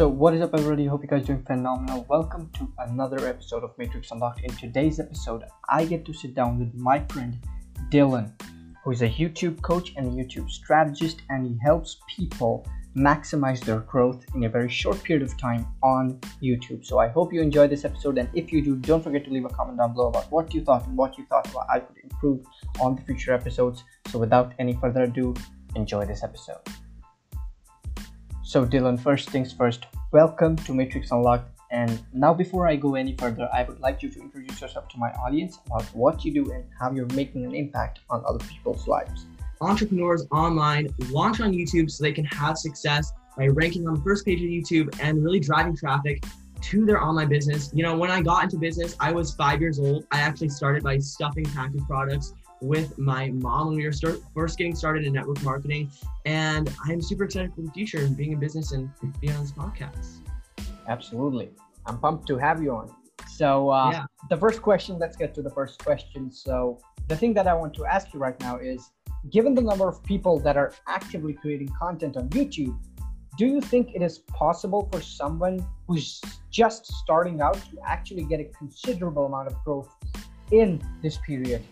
So, what is up, everybody? Hope you guys are doing phenomenal. Welcome to another episode of Matrix Unlocked. In today's episode, I get to sit down with my friend Dylan, who is a YouTube coach and a YouTube strategist, and he helps people maximize their growth in a very short period of time on YouTube. So, I hope you enjoy this episode, and if you do, don't forget to leave a comment down below about what you thought and what you thought I could improve on the future episodes. So, without any further ado, enjoy this episode. So, Dylan, first things first, welcome to Matrix Unlocked. And now, before I go any further, I would like you to introduce yourself to my audience about what you do and how you're making an impact on other people's lives. Entrepreneurs online launch on YouTube so they can have success by ranking on the first page of YouTube and really driving traffic to their online business. You know, when I got into business, I was five years old. I actually started by stuffing packaged products with my mom when we were start, first getting started in network marketing. And I'm super excited for the future and being in business and being on this podcast. Absolutely. I'm pumped to have you on. So, uh, yeah. the first question, let's get to the first question. So, the thing that I want to ask you right now is given the number of people that are actively creating content on YouTube, do you think it is possible for someone who's just starting out to actually get a considerable amount of growth in this period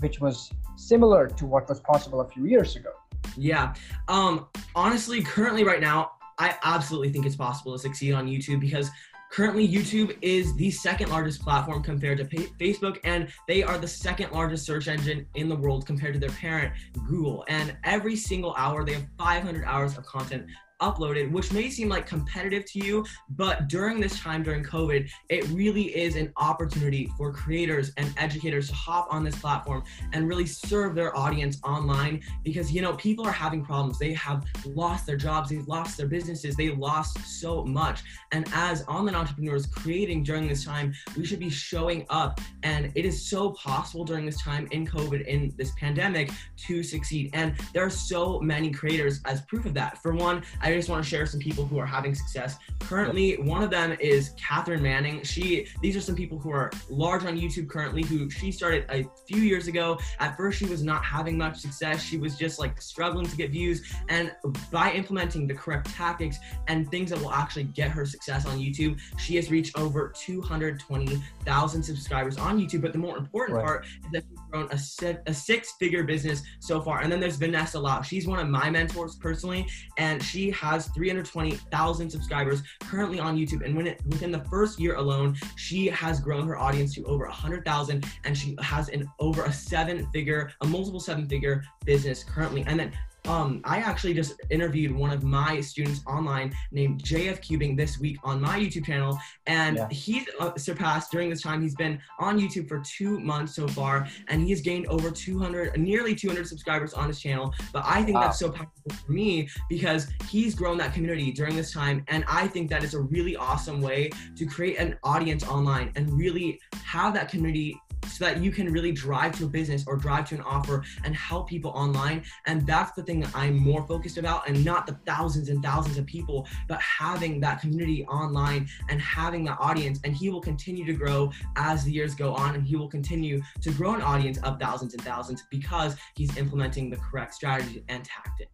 which was similar to what was possible a few years ago. Yeah. Um, honestly, currently, right now, I absolutely think it's possible to succeed on YouTube because currently YouTube is the second largest platform compared to Facebook, and they are the second largest search engine in the world compared to their parent, Google. And every single hour, they have 500 hours of content uploaded, which may seem like competitive to you, but during this time, during COVID, it really is an opportunity for creators and educators to hop on this platform and really serve their audience online because, you know, people are having problems. They have lost their jobs, they've lost their businesses, they lost so much. And as online entrepreneurs creating during this time, we should be showing up. And it is so possible during this time in COVID, in this pandemic, to succeed. And there are so many creators as proof of that. For one, I just want to share some people who are having success. Currently, one of them is Catherine Manning. She these are some people who are large on YouTube currently who she started a few years ago. At first she was not having much success. She was just like struggling to get views and by implementing the correct tactics and things that will actually get her success on YouTube, she has reached over 220,000 subscribers on YouTube. But the more important right. part is that she's grown a, a six-figure business so far. And then there's Vanessa Lau. She's one of my mentors personally, and she has 320,000 subscribers currently on YouTube. And it, within the first year alone, she has grown her audience to over 100,000 and she has an over a seven figure, a multiple seven figure business currently. And then um, I actually just interviewed one of my students online named JF Cubing this week on my YouTube channel, and yeah. he's uh, surpassed during this time. He's been on YouTube for two months so far, and he has gained over 200, nearly 200 subscribers on his channel. But I think wow. that's so powerful for me because he's grown that community during this time, and I think that is a really awesome way to create an audience online and really have that community so that you can really drive to a business or drive to an offer and help people online. And that's the thing that I'm more focused about, and not the thousands and thousands of people, but having that community online and having that audience. And he will continue to grow as the years go on, and he will continue to grow an audience of thousands and thousands because he's implementing the correct strategies and tactics.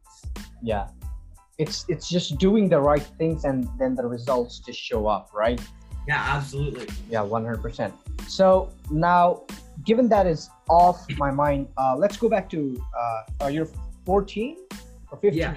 Yeah. It's it's just doing the right things and then the results just show up, right? Yeah, absolutely. Yeah, 100%. So now, given that is off my mind, uh, let's go back to uh, you're 14 or 15? Yeah.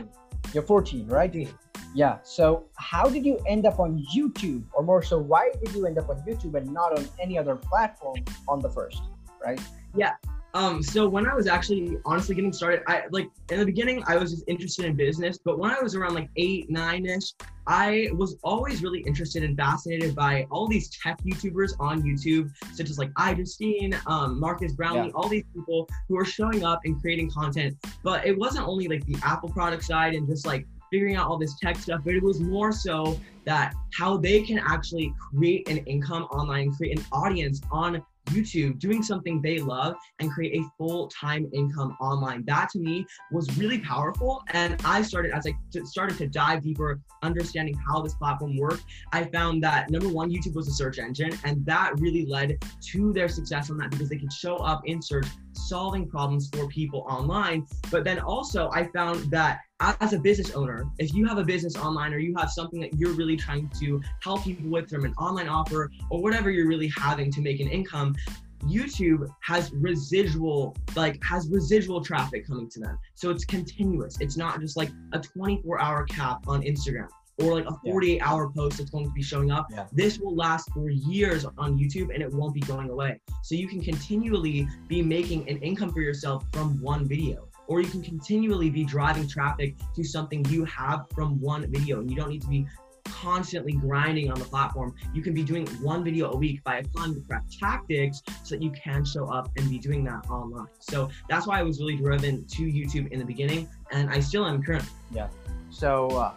You're 14, right? 14. Yeah. So how did you end up on YouTube, or more so, why did you end up on YouTube and not on any other platform on the first, right? Yeah. Um, so when I was actually honestly getting started, I like in the beginning I was just interested in business, but when I was around like eight, nine ish, I was always really interested and fascinated by all these tech YouTubers on YouTube, such as like iJustine, um, Marques Brownlee, yeah. all these people who are showing up and creating content. But it wasn't only like the Apple product side and just like figuring out all this tech stuff, but it was more so that how they can actually create an income online, create an audience on YouTube, doing something they love and create a full time income online. That to me was really powerful. And I started, as I started to dive deeper, understanding how this platform worked, I found that number one, YouTube was a search engine. And that really led to their success on that because they could show up in search solving problems for people online. But then also, I found that as a business owner, if you have a business online or you have something that you're really trying to help people with from an online offer or whatever you're really having to make an income, YouTube has residual, like has residual traffic coming to them. So it's continuous. It's not just like a 24 hour cap on Instagram or like a 48 yeah. hour post that's going to be showing up. Yeah. This will last for years on YouTube and it won't be going away. So you can continually be making an income for yourself from one video. Or you can continually be driving traffic to something you have from one video. And you don't need to be constantly grinding on the platform. You can be doing one video a week by applying the correct tactics so that you can show up and be doing that online. So that's why I was really driven to YouTube in the beginning, and I still am currently. Yeah. So, uh,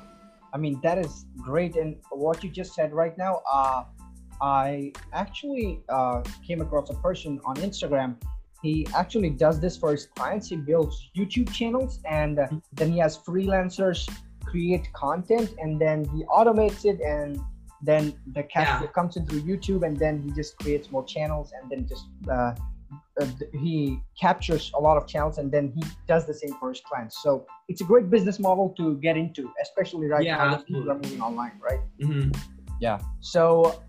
I mean, that is great. And what you just said right now, uh, I actually uh, came across a person on Instagram. He actually does this for his clients. He builds YouTube channels and uh, then he has freelancers create content and then he automates it and then the cash yeah. comes in through YouTube and then he just creates more channels and then just uh, uh, he captures a lot of channels and then he does the same for his clients. So it's a great business model to get into, especially right yeah, now people are moving online, right? Mm-hmm. Yeah. So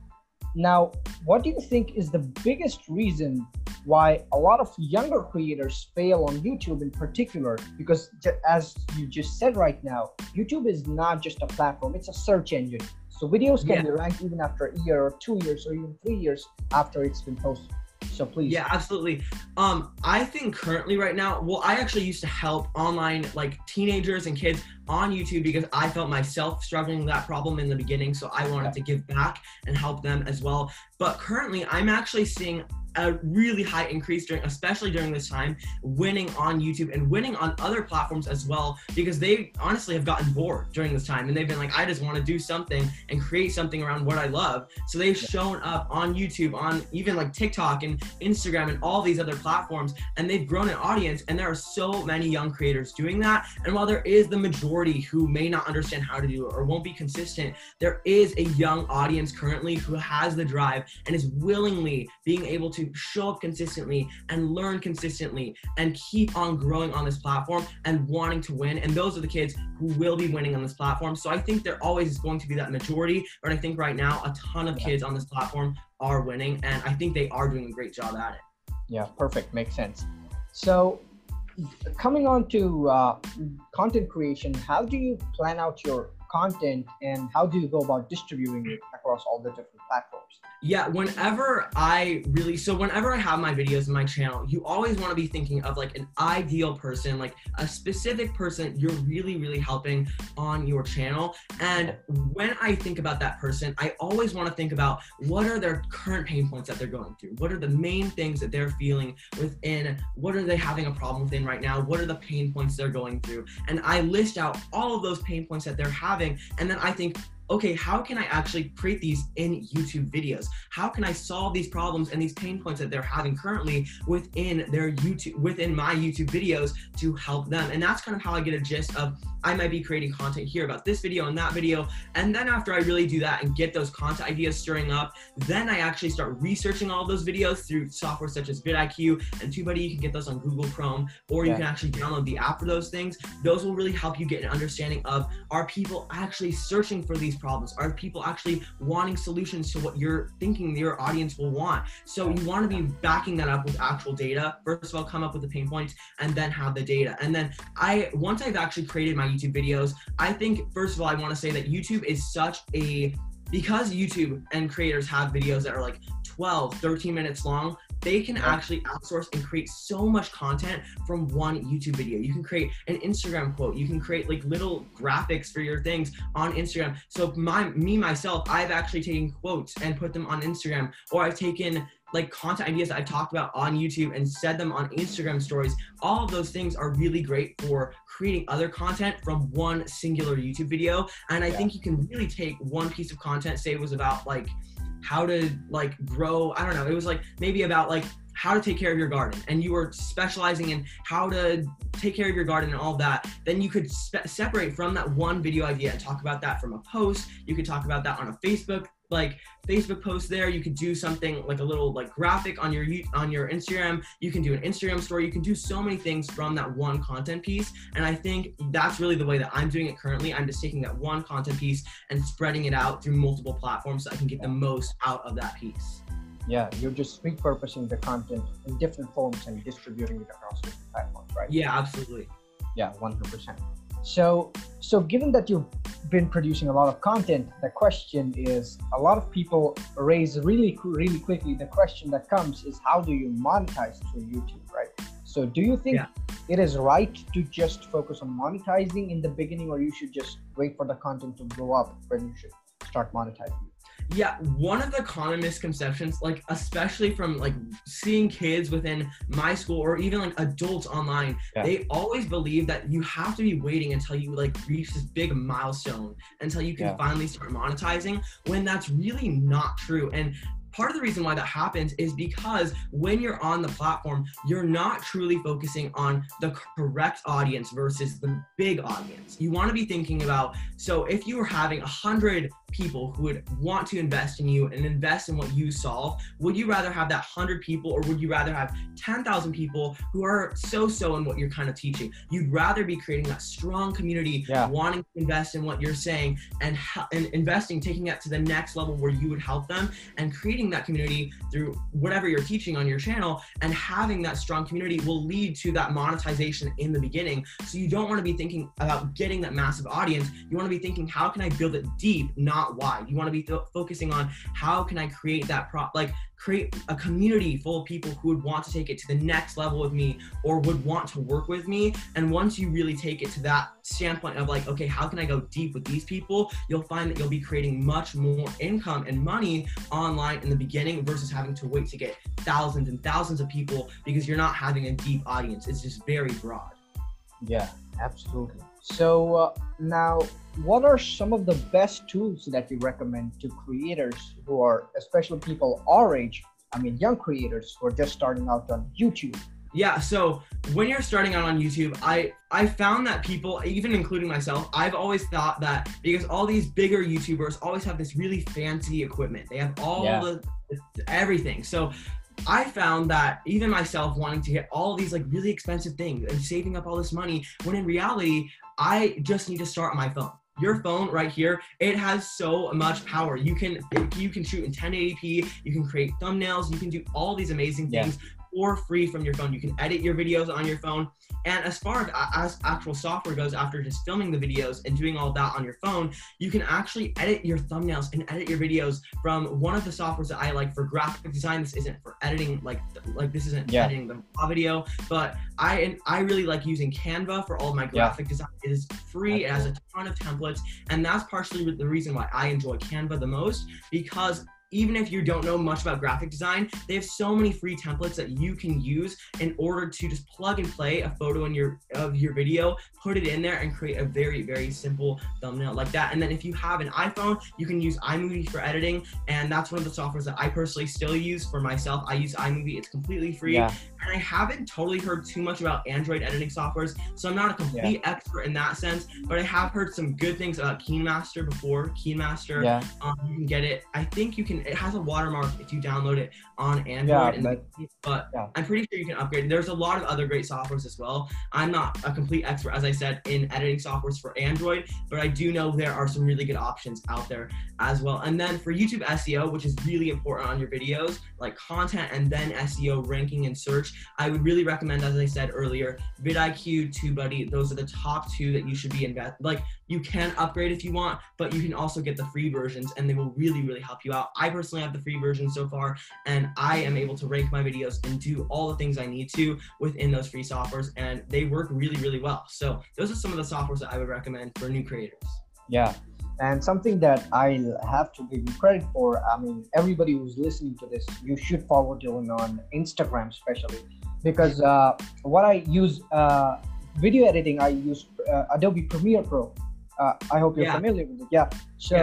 now, what do you think is the biggest reason why a lot of younger creators fail on YouTube in particular? Because as you just said right now, YouTube is not just a platform, it's a search engine. So videos can yeah. be ranked even after a year or two years or even three years after it's been posted. So please. Yeah, absolutely. Um, I think currently right now, well, I actually used to help online like teenagers and kids on YouTube because I felt myself struggling with that problem in the beginning. So I wanted to give back and help them as well. But currently, I'm actually seeing a really high increase during especially during this time winning on youtube and winning on other platforms as well because they honestly have gotten bored during this time. And they've been like i just want to do something and create something around what i love. So they've shown up on youtube on even like tiktok and instagram and all these other platforms and they've grown an audience and there are so many young creators doing that. And while there is the majority who may not understand how to do it or won't be consistent there is a young audience currently who has the drive and is willingly being able to to show up consistently and learn consistently and keep on growing on this platform and wanting to win. And those are the kids who will be winning on this platform. So I think there always is going to be that majority, but I think right now a ton of kids on this platform are winning, and I think they are doing a great job at it. Yeah, perfect. Makes sense. So coming on to uh, content creation, how do you plan out your content and how do you go about distributing it across all the different platforms? Yeah, whenever I really, so whenever I have my videos in my channel, you always want to be thinking of like an ideal person, like a specific person you're really, really helping on your channel. And when I think about that person, I always want to think about what are their current pain points that they're going through? What are the main things that they're feeling within? What are they having a problem within right now? What are the pain points they're going through? And I list out all of those pain points that they're having. And then I think, okay, how can I actually create these in YouTube videos? How can I solve these problems and these pain points that they're having currently within their YouTube, within my YouTube videos to help them? And that's kind of how I get a gist of I might be creating content here about this video and that video. And then after I really do that and get those content ideas stirring up, then I actually start researching all those videos through software such as vidIQ and TubeBuddy. You can get those on Google Chrome, or you yeah. can actually download the app for those things. Those will really help you get an understanding of are people actually searching for these problems? Are people actually wanting solutions to what you're thinking your audience will want? So you want to be backing that up with actual data. First of all, come up with the pain points and then have the data. And then I once I've actually created my YouTube videos. I think, first of all, I want to say that YouTube is such a because YouTube and creators have videos that are like 12, 13 minutes long, they can actually outsource and create so much content from one YouTube video. You can create an Instagram quote. You can create like little graphics for your things on Instagram. So my me myself, I've actually taken quotes and put them on Instagram, or I've taken like content ideas that I talked about on YouTube and said them on Instagram stories. All of those things are really great for creating other content from one singular YouTube video. And I yeah. think you can really take one piece of content, say it was about like how to like grow, I don't know, it was like maybe about like how to take care of your garden and you were specializing in how to take care of your garden and all that, then you could spe- separate from that one video idea and talk about that from a post. You could talk about that on a Facebook like Facebook post there. You could do something like a little like graphic on your on your Instagram. You can do an Instagram story. You can do so many things from that one content piece. And I think that's really the way that I'm doing it currently. I'm just taking that one content piece and spreading it out through multiple platforms so I can get the most out of that piece. Yeah, you're just repurposing the content in different forms and distributing it across different platforms, right? Yeah, absolutely. Yeah, 100%. So, so given that you've been producing a lot of content, the question is a lot of people raise really, really quickly. The question that comes is how do you monetize through YouTube, right? So, do you think yeah. it is right to just focus on monetizing in the beginning, or you should just wait for the content to blow up when you should start monetizing? Yeah, one of the common misconceptions, like especially from like seeing kids within my school or even like adults online, yeah. they always believe that you have to be waiting until you like reach this big milestone until you can yeah. finally start monetizing when that's really not true. And part of the reason why that happens is because when you're on the platform, you're not truly focusing on the correct audience versus the big audience. You want to be thinking about so if you were having a hundred people who would want to invest in you and invest in what you solve, would you rather have that 100 people or would you rather have 10,000 people who are so so in what you're kind of teaching? You'd rather be creating that strong community, yeah. wanting to invest in what you're saying and, and investing, taking that to the next level where you would help them and creating that community through whatever you're teaching on your channel and having that strong community will lead to that monetization in the beginning. So you don't want to be thinking about getting that massive audience. You want to be thinking, how can I build it deep, not wide. You want to be focusing on how can I create that prop, like create a community full of people who would want to take it to the next level with me or would want to work with me. And once you really take it to that standpoint of like, okay, how can I go deep with these people? You'll find that you'll be creating much more income and money online in the beginning versus having to wait to get thousands and thousands of people because you're not having a deep audience. It's just very broad. Yeah, absolutely. So uh, now, what are some of the best tools that you recommend to creators who are, especially people our age, I mean, young creators who are just starting out on YouTube? Yeah, so when you're starting out on YouTube, I I found that people, even including myself, I've always thought that because all these bigger YouTubers always have this really fancy equipment. They have all yeah. the everything. So I found that even myself wanting to get all these like really expensive things and saving up all this money, when in reality, I just need to start on my phone. Your phone right here, it has so much power. You can you can shoot in 1080p, you can create thumbnails, you can do all these amazing things yeah for free from your phone. You can edit your videos on your phone. And as far as actual software goes, after just filming the videos and doing all that on your phone, you can actually edit your thumbnails and edit your videos from one of the softwares that I like for graphic design. This isn't for editing, like like this isn't yeah. editing the video, but I and I really like using Canva for all of my graphic yeah. design. It is free. That's it has cool. a ton of templates, and that's partially the reason why I enjoy Canva the most because even if you don't know much about graphic design, they have so many free templates that you can use in order to just plug and play a photo in your of your video, put it in there and create a very very simple thumbnail like that. And then if you have an iPhone, you can use iMovie for editing, and that's one of the softwares that I personally still use for myself. I use iMovie; it's completely free. Yeah. And I haven't totally heard too much about Android editing softwares, so I'm not a complete yeah. expert in that sense. But I have heard some good things about KineMaster before. KineMaster, yeah. um, you can get it. I think you can it has a watermark if you download it on Android. Yeah, but, but yeah. I'm pretty sure you can upgrade. There's a lot of other great softwares as well. I'm not a complete expert, as I said, in editing softwares for Android, but I do know there are some really good options out there as well. And then for YouTube SEO, which is really important on your videos, like content and then SEO ranking and search, I would really recommend, as I said earlier, vidIQ, TubeBuddy. Those are the top two that you should be invest. Like you can upgrade if you want, but you can also get the free versions, and they will really, really help you out. I personally have the free version so far, and I am able to rank my videos and do all the things I need to within those free softwares, and they work really, really well. So those are some of the softwares that I would recommend for new creators. Yeah. And something that I have to give you credit for, I mean, everybody who's listening to this, you should follow Dylan on Instagram, especially because uh, what I use uh, video editing, I use uh, Adobe Premiere Pro. Uh, I hope you're yeah. familiar with it. Yeah. So,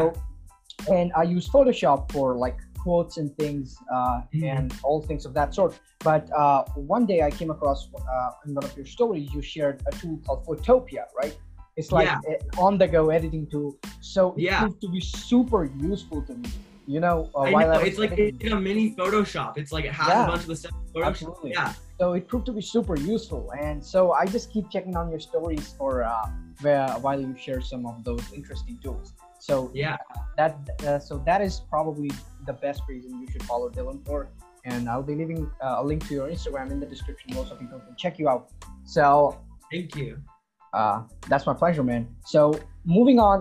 yeah. and I use Photoshop for like quotes and things uh, Mhm. and all things of that sort. But uh, one day I came across uh, in one of your stories, you shared a tool called Photopea, right? It's like Yeah. a on-the-go editing tool. So it Yeah. proved to be super useful to me. You know, uh, while know, it's like it's like a mini Photoshop. It's like it has Yeah. a bunch of the stuff. Absolutely. Yeah. so it proved to be super useful and so i just keep checking on your stories for uh where, while you share some of those interesting tools so Yeah. that uh, so that is probably the best reason you should follow dylan for and i'll be leaving uh, a link to your instagram in the description below so people can check you out so Thank you. uh, that's my pleasure, man. So moving on,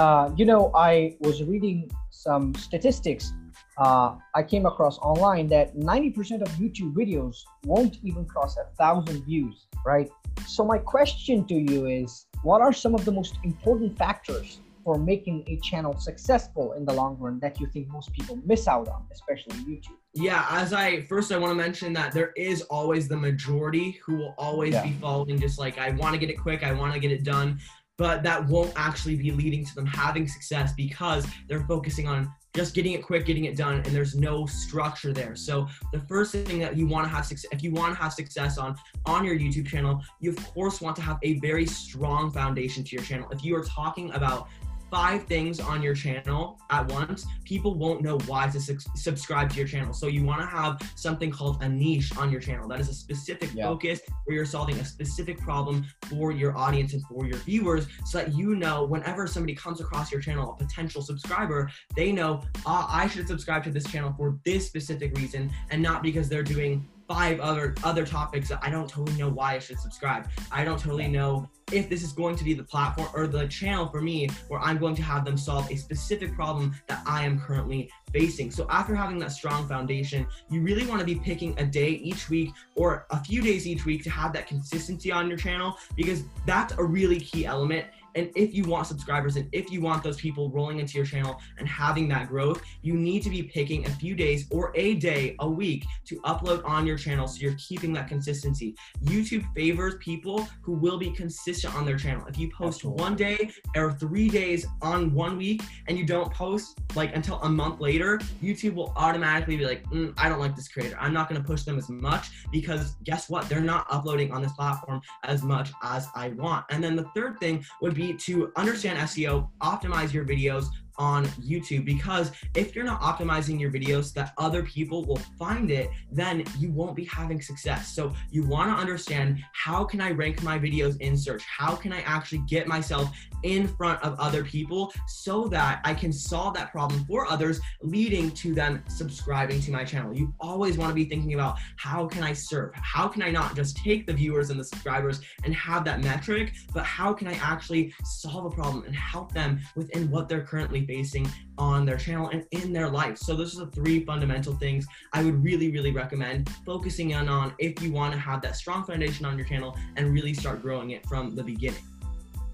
uh, you know, I was reading some statistics. Uh, I came across online that 90% of YouTube videos won't even cross a thousand views, right? So my question to you is, what are some of the most important factors for making a channel successful in the long run that you think most people miss out on, especially YouTube? Yeah, as I first, I want to mention that there is always the majority who will always Yeah. be following, just like I want to get it quick, I want to get it done, but that won't actually be leading to them having success because they're focusing on just getting it quick, getting it done, and there's no structure there. So the first thing that you want to have success, if you want to have success on on your YouTube channel, you of course want to have a very strong foundation to your channel. If you are talking about five things on your channel at once, people won't know why to su- subscribe to your channel. So you want to have something called a niche on your channel. That is a specific Yeah. focus where you're solving a specific problem for your audience and for your viewers so that you know whenever somebody comes across your channel, a potential subscriber, they know, ah, I should subscribe to this channel for this specific reason and not because they're doing five other other topics that I don't totally know why I should subscribe. I don't totally know if this is going to be the platform or the channel for me where I'm going to have them solve a specific problem that I am currently facing. So after having that strong foundation, you really want to be picking a day each week or a few days each week to have that consistency on your channel because that's a really key element. And if you want subscribers and if you want those people rolling into your channel and having that growth, you need to be picking a few days or a day a week to upload on your channel so you're keeping that consistency. YouTube favors people who will be consistent on their channel. If you post one day or three days on one week and you don't post like until a month later, YouTube will automatically be like, "Mm, I don't like this creator. I'm not going to push them as much because guess what? They're not uploading on this platform as much as I want. And then the third thing would be to understand SEO, optimize your videos on YouTube because if you're not optimizing your videos that other people will find it, then you won't be having success. So you want to understand how can I rank my videos in search? How can I actually get myself in front of other people so that I can solve that problem for others, leading to them subscribing to my channel. You always want to be thinking about how can I serve? How can I not just take the viewers and the subscribers and have that metric, but how can I actually solve a problem and help them within what they're currently facing on their channel and in their life? So those are the three fundamental things I would really, really recommend focusing in on if you want to have that strong foundation on your channel and really start growing it from the beginning.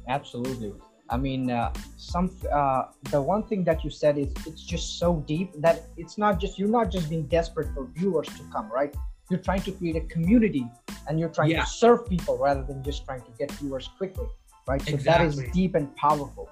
Absolutely. I mean, uh, some uh, the one thing that you said is it's just so deep that it's not just you're not just being desperate for viewers to come, right? You're trying to create a community and you're trying Yeah. to serve people rather than just trying to get viewers quickly, right? So that is deep and powerful.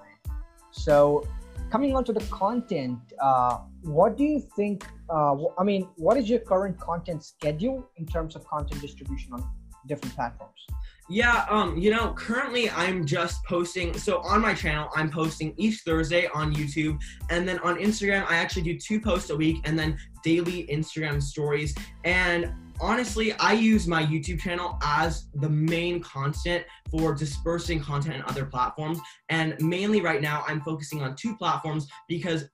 So coming on to the content, uh, what do you think? Uh, I mean, what is your current content schedule in terms of content distribution on different platforms? Yeah, um, you know, currently I'm just posting. So on my channel, I'm posting each Thursday on YouTube, and then on Instagram, I actually do two posts a week, and then daily Instagram stories. And honestly, I use my YouTube channel as the main constant for dispersing content in other platforms. And mainly right now, I'm focusing on two platforms because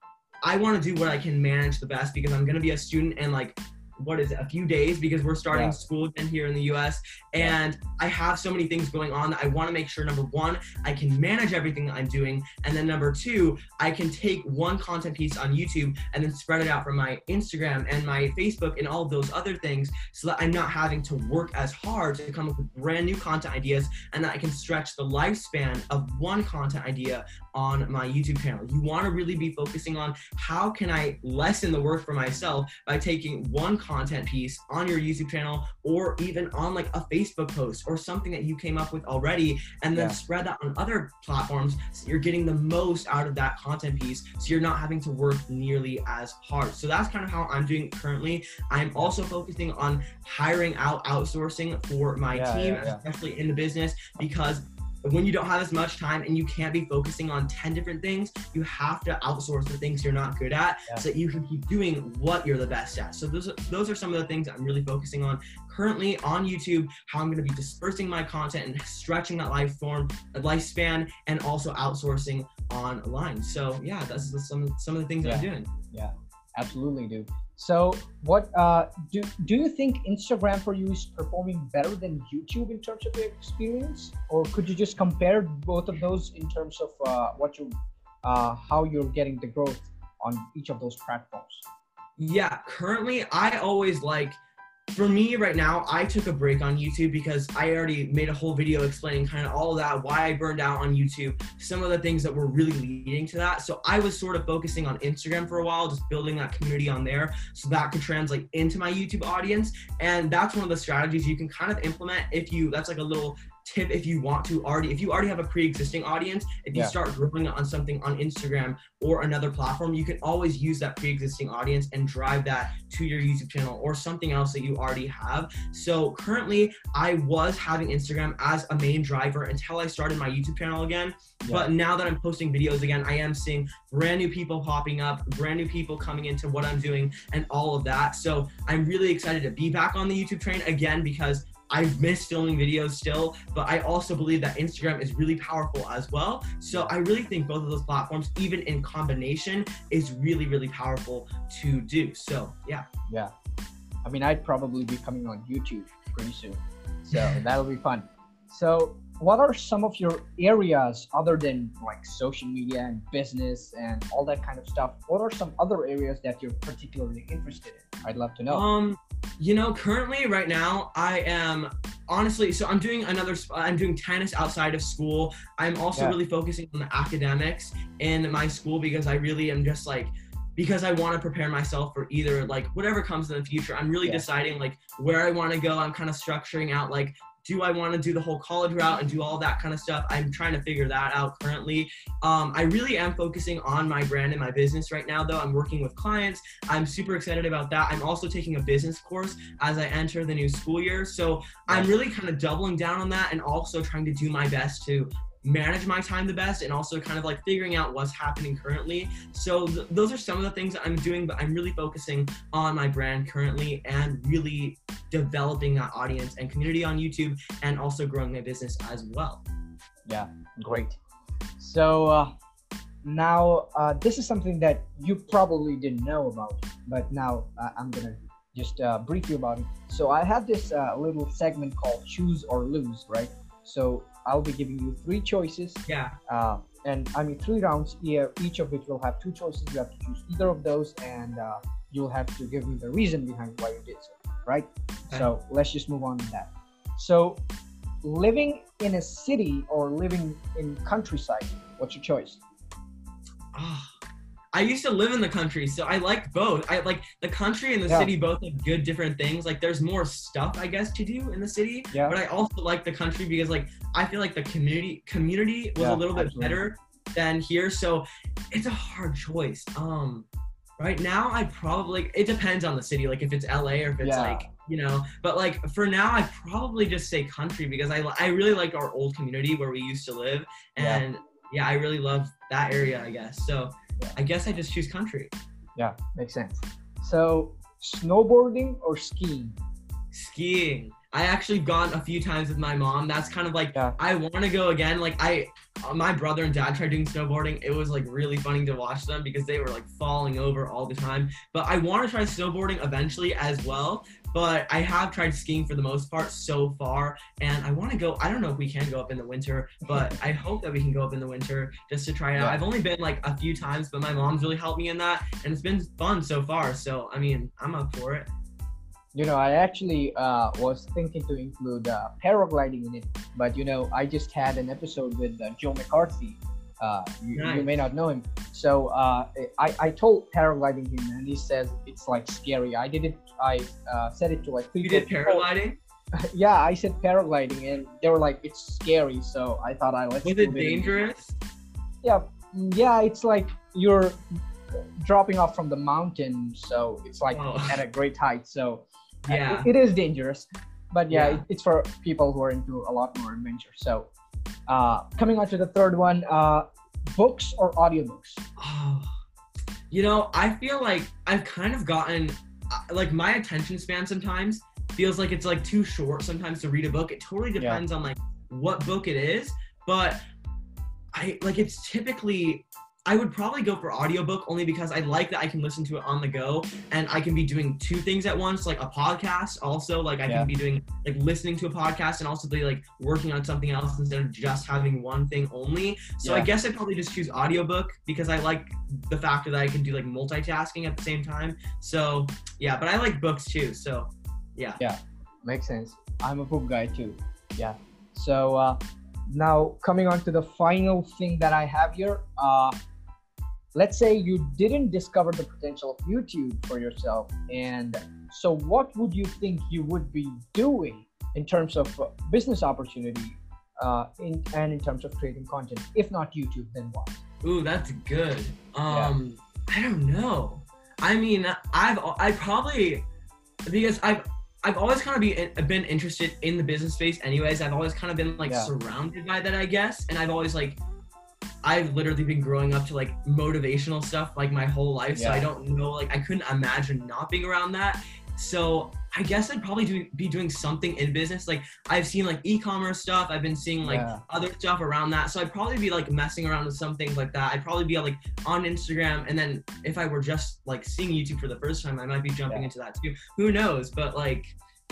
I want to do what I can manage the best because I'm gonna be a student and like what is it, a few days because we're starting Yeah. school again here in the US. And I have so many things going on that I want to make sure number one, I can manage everything that I'm doing. And then number two, I can take one content piece on YouTube and then spread it out from my Instagram and my Facebook and all of those other things so that I'm not having to work as hard to come up with brand new content ideas and that I can stretch the lifespan of one content idea on my YouTube channel. You want to really be focusing on how can I lessen the work for myself by taking one content piece on your YouTube channel or even on like a Facebook post or something that you came up with already and then Yeah. spread that on other platforms so you're getting the most out of that content piece so you're not having to work nearly as hard. So that's kind of how I'm doing currently. I'm also focusing on hiring out outsourcing for my Yeah, team, yeah, especially in the business because when you don't have as much time and you can't be focusing on 10 different things, you have to outsource the things you're not good at Yeah. so that you can keep doing what you're the best at. So those are, those are some of the things I'm really focusing on currently on YouTube, how I'm going to be dispersing my content and stretching that life form, lifespan, and also outsourcing online. So yeah, that's some some of the things that I'm doing. Yeah, absolutely, dude. So, what uh, do do you think Instagram for you is performing better than YouTube in terms of your experience, or could you just compare both of those in terms of uh, what you, uh, how you're getting the growth on each of those platforms? Yeah, currently I always like for me right now, I took a break on YouTube because I already made a whole video explaining kind of all of that, why I burned out on YouTube, some of the things that were really leading to that. So I was sort of focusing on Instagram for a while, just building that community on there so that could translate into my YouTube audience. And that's one of the strategies you can kind of implement if you, that's like a little tip if you want to already if you already have a pre-existing audience if you Yeah. start growing on something on instagram or another platform you can always use that pre-existing audience and drive that to your youtube channel or something else that you already have. So currently i was having instagram as a main driver until i started my youtube channel again. But now that i'm posting videos again i am seeing brand new people popping up brand new people coming into what i'm doing and all of that. So i'm really excited to be back on the youtube train again because I miss filming videos still, but I also believe that Instagram is really powerful as well. So I really think both of those platforms, even in combination, is really, really powerful to do. So yeah. Yeah, I mean, I'd probably be coming on YouTube pretty soon, so that'll be fun. So, what are some of your areas other than like social media and business and all that kind of stuff? What are some other areas that you're particularly interested in? I'd love to know. Um, you know, currently right now I am honestly so I'm doing another I'm doing tennis outside of school. I'm also Yeah. really focusing on the academics in my school because I really am just like because I want to prepare myself for either like whatever comes in the future. I'm really Yeah. deciding like where I want to go. I'm kind of structuring out like do I want to do the whole college route and do all that kind of stuff? I'm trying to figure that out currently. Um, I really am focusing on my brand and my business right now, though. I'm working with clients. I'm super excited about that. I'm also taking a business course as I enter the new school year. So I'm really kind of doubling down on that and also trying to do my best to manage my time the best and also kind of like figuring out what's happening currently. So th- those are some of the things I'm doing, but I'm really focusing on my brand currently and really developing that audience and community on YouTube and also growing my business as well. Yeah, great. So uh, now uh, this is something that you probably didn't know about, but now uh, I'm gonna just uh, brief you about it. So I have this uh, little segment called Choose or Lose, right? So I'll be giving you three choices, Yeah. uh, and I mean three rounds here, each of which will have two choices. You have to choose either of those, and uh, you'll have to give me the reason behind why you did so, right? So let's just move on to that. So living in a city or living in countryside, what's your choice? Ah, I used to live in the country, so I like both. I like the country and the Yeah. city both have good different things. Like there's more stuff I guess to do in the city, Yeah. but I also like the country because like I feel like the community community was Yeah, a little bit absolutely. better than here. So it's a hard choice. Um right now I probably it depends on the city, like if it's LA or if it's like you know, but like for now I'd probably just say country because I I really like our old community where we used to live and yeah, I really love that area, I guess. So. I guess I just choose country. Yeah, makes sense. So snowboarding or skiing? Skiing. I actually gone a few times with my mom. That's kind of like Yeah. I want to go again. Like I, uh, my brother and dad tried doing snowboarding. It was like really funny to watch them because they were like falling over all the time. But I want to try snowboarding eventually as well. But I have tried skiing for the most part so far, and I want to go. I don't know if we can go up in the winter, but I hope that we can go up in the winter just to try it out. Yeah. I've only been like a few times, but my mom's really helped me in that, and it's been fun so far. So I mean, I'm up for it. You know, I actually uh, was thinking to include uh, paragliding in it, but you know, I just had an episode with uh, Joe McCarthy. Uh, you, you may not know him. So uh, I I told paragliding him, and he says it's like scary. I did it. I uh, said it to like three. You did paragliding? yeah, I said paragliding, and they were like, "It's scary." So I thought I let's. Was it dangerous? Yeah, yeah. It's like you're dropping off from the mountain, so it's like Oh. at a great height. So Yeah. it- it is dangerous. But yeah, Yeah. It, it's for people who are into a lot more adventure. So uh, coming on to the third one, uh, books or audiobooks. Oh, you know, I feel like I've kind of gotten uh, like my attention span sometimes feels like it's like too short sometimes to read a book. It totally Yeah. depends on like what book it is, but I like it's typically I would probably go for audiobook only because I like that I can listen to it on the go and I can be doing two things at once, like a podcast also, like I Yeah. can be doing like listening to a podcast and also be like working on something else instead of just having one thing only. So I guess I'd probably just choose audiobook because I like the fact that I can do like multitasking at the same time. So yeah, but I like books too. So yeah. yeah. Makes sense. I'm a book guy too. Yeah. So uh, now coming on to the final thing that I have here. Uh, let's say you didn't discover the potential of YouTube for yourself, and so what would you think you would be doing in terms of uh, business opportunity, uh, in, and in terms of creating content? If not YouTube, then what? Ooh, that's good. Yeah. Um, I don't know. I mean, I've I probably because I've I've always kind of be, been interested in the business space. Anyways, I've always kind of been like Yeah. surrounded by that, I guess, and I've always like. I've literally been growing up to like motivational stuff like my whole life, so I don't know like I couldn't imagine not being around that. So I guess I'd probably do, be doing something in business. Like I've seen like e-commerce stuff. I've been seeing like Yeah. other stuff around that. So I'd probably be like messing around with some things like that. I'd probably be like on Instagram, and then if I were just like seeing YouTube for the first time, I might be jumping Yeah. into that too. Who knows? But like,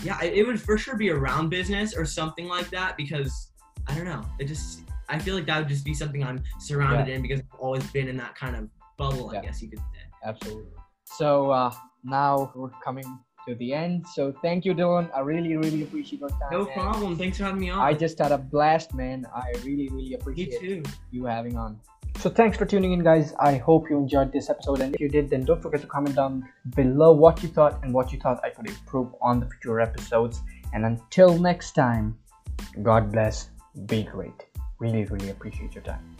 yeah, it, it would for sure be around business or something like that because I don't know. It just I feel like that would just be something I'm surrounded in because I've always been in that kind of bubble. Yeah. I guess you could say. Absolutely. So uh, now we're coming to the end. So thank you, Dylan. I really, really appreciate your time. No man. problem. Thanks for having me on. I just had a blast, man. I really, really appreciate too. you having on. So thanks for tuning in, guys. I hope you enjoyed this episode, and if you did, then don't forget to comment down below what you thought and what you thought I could improve on the future episodes. And until next time, God bless. Be great. Really, really appreciate your time.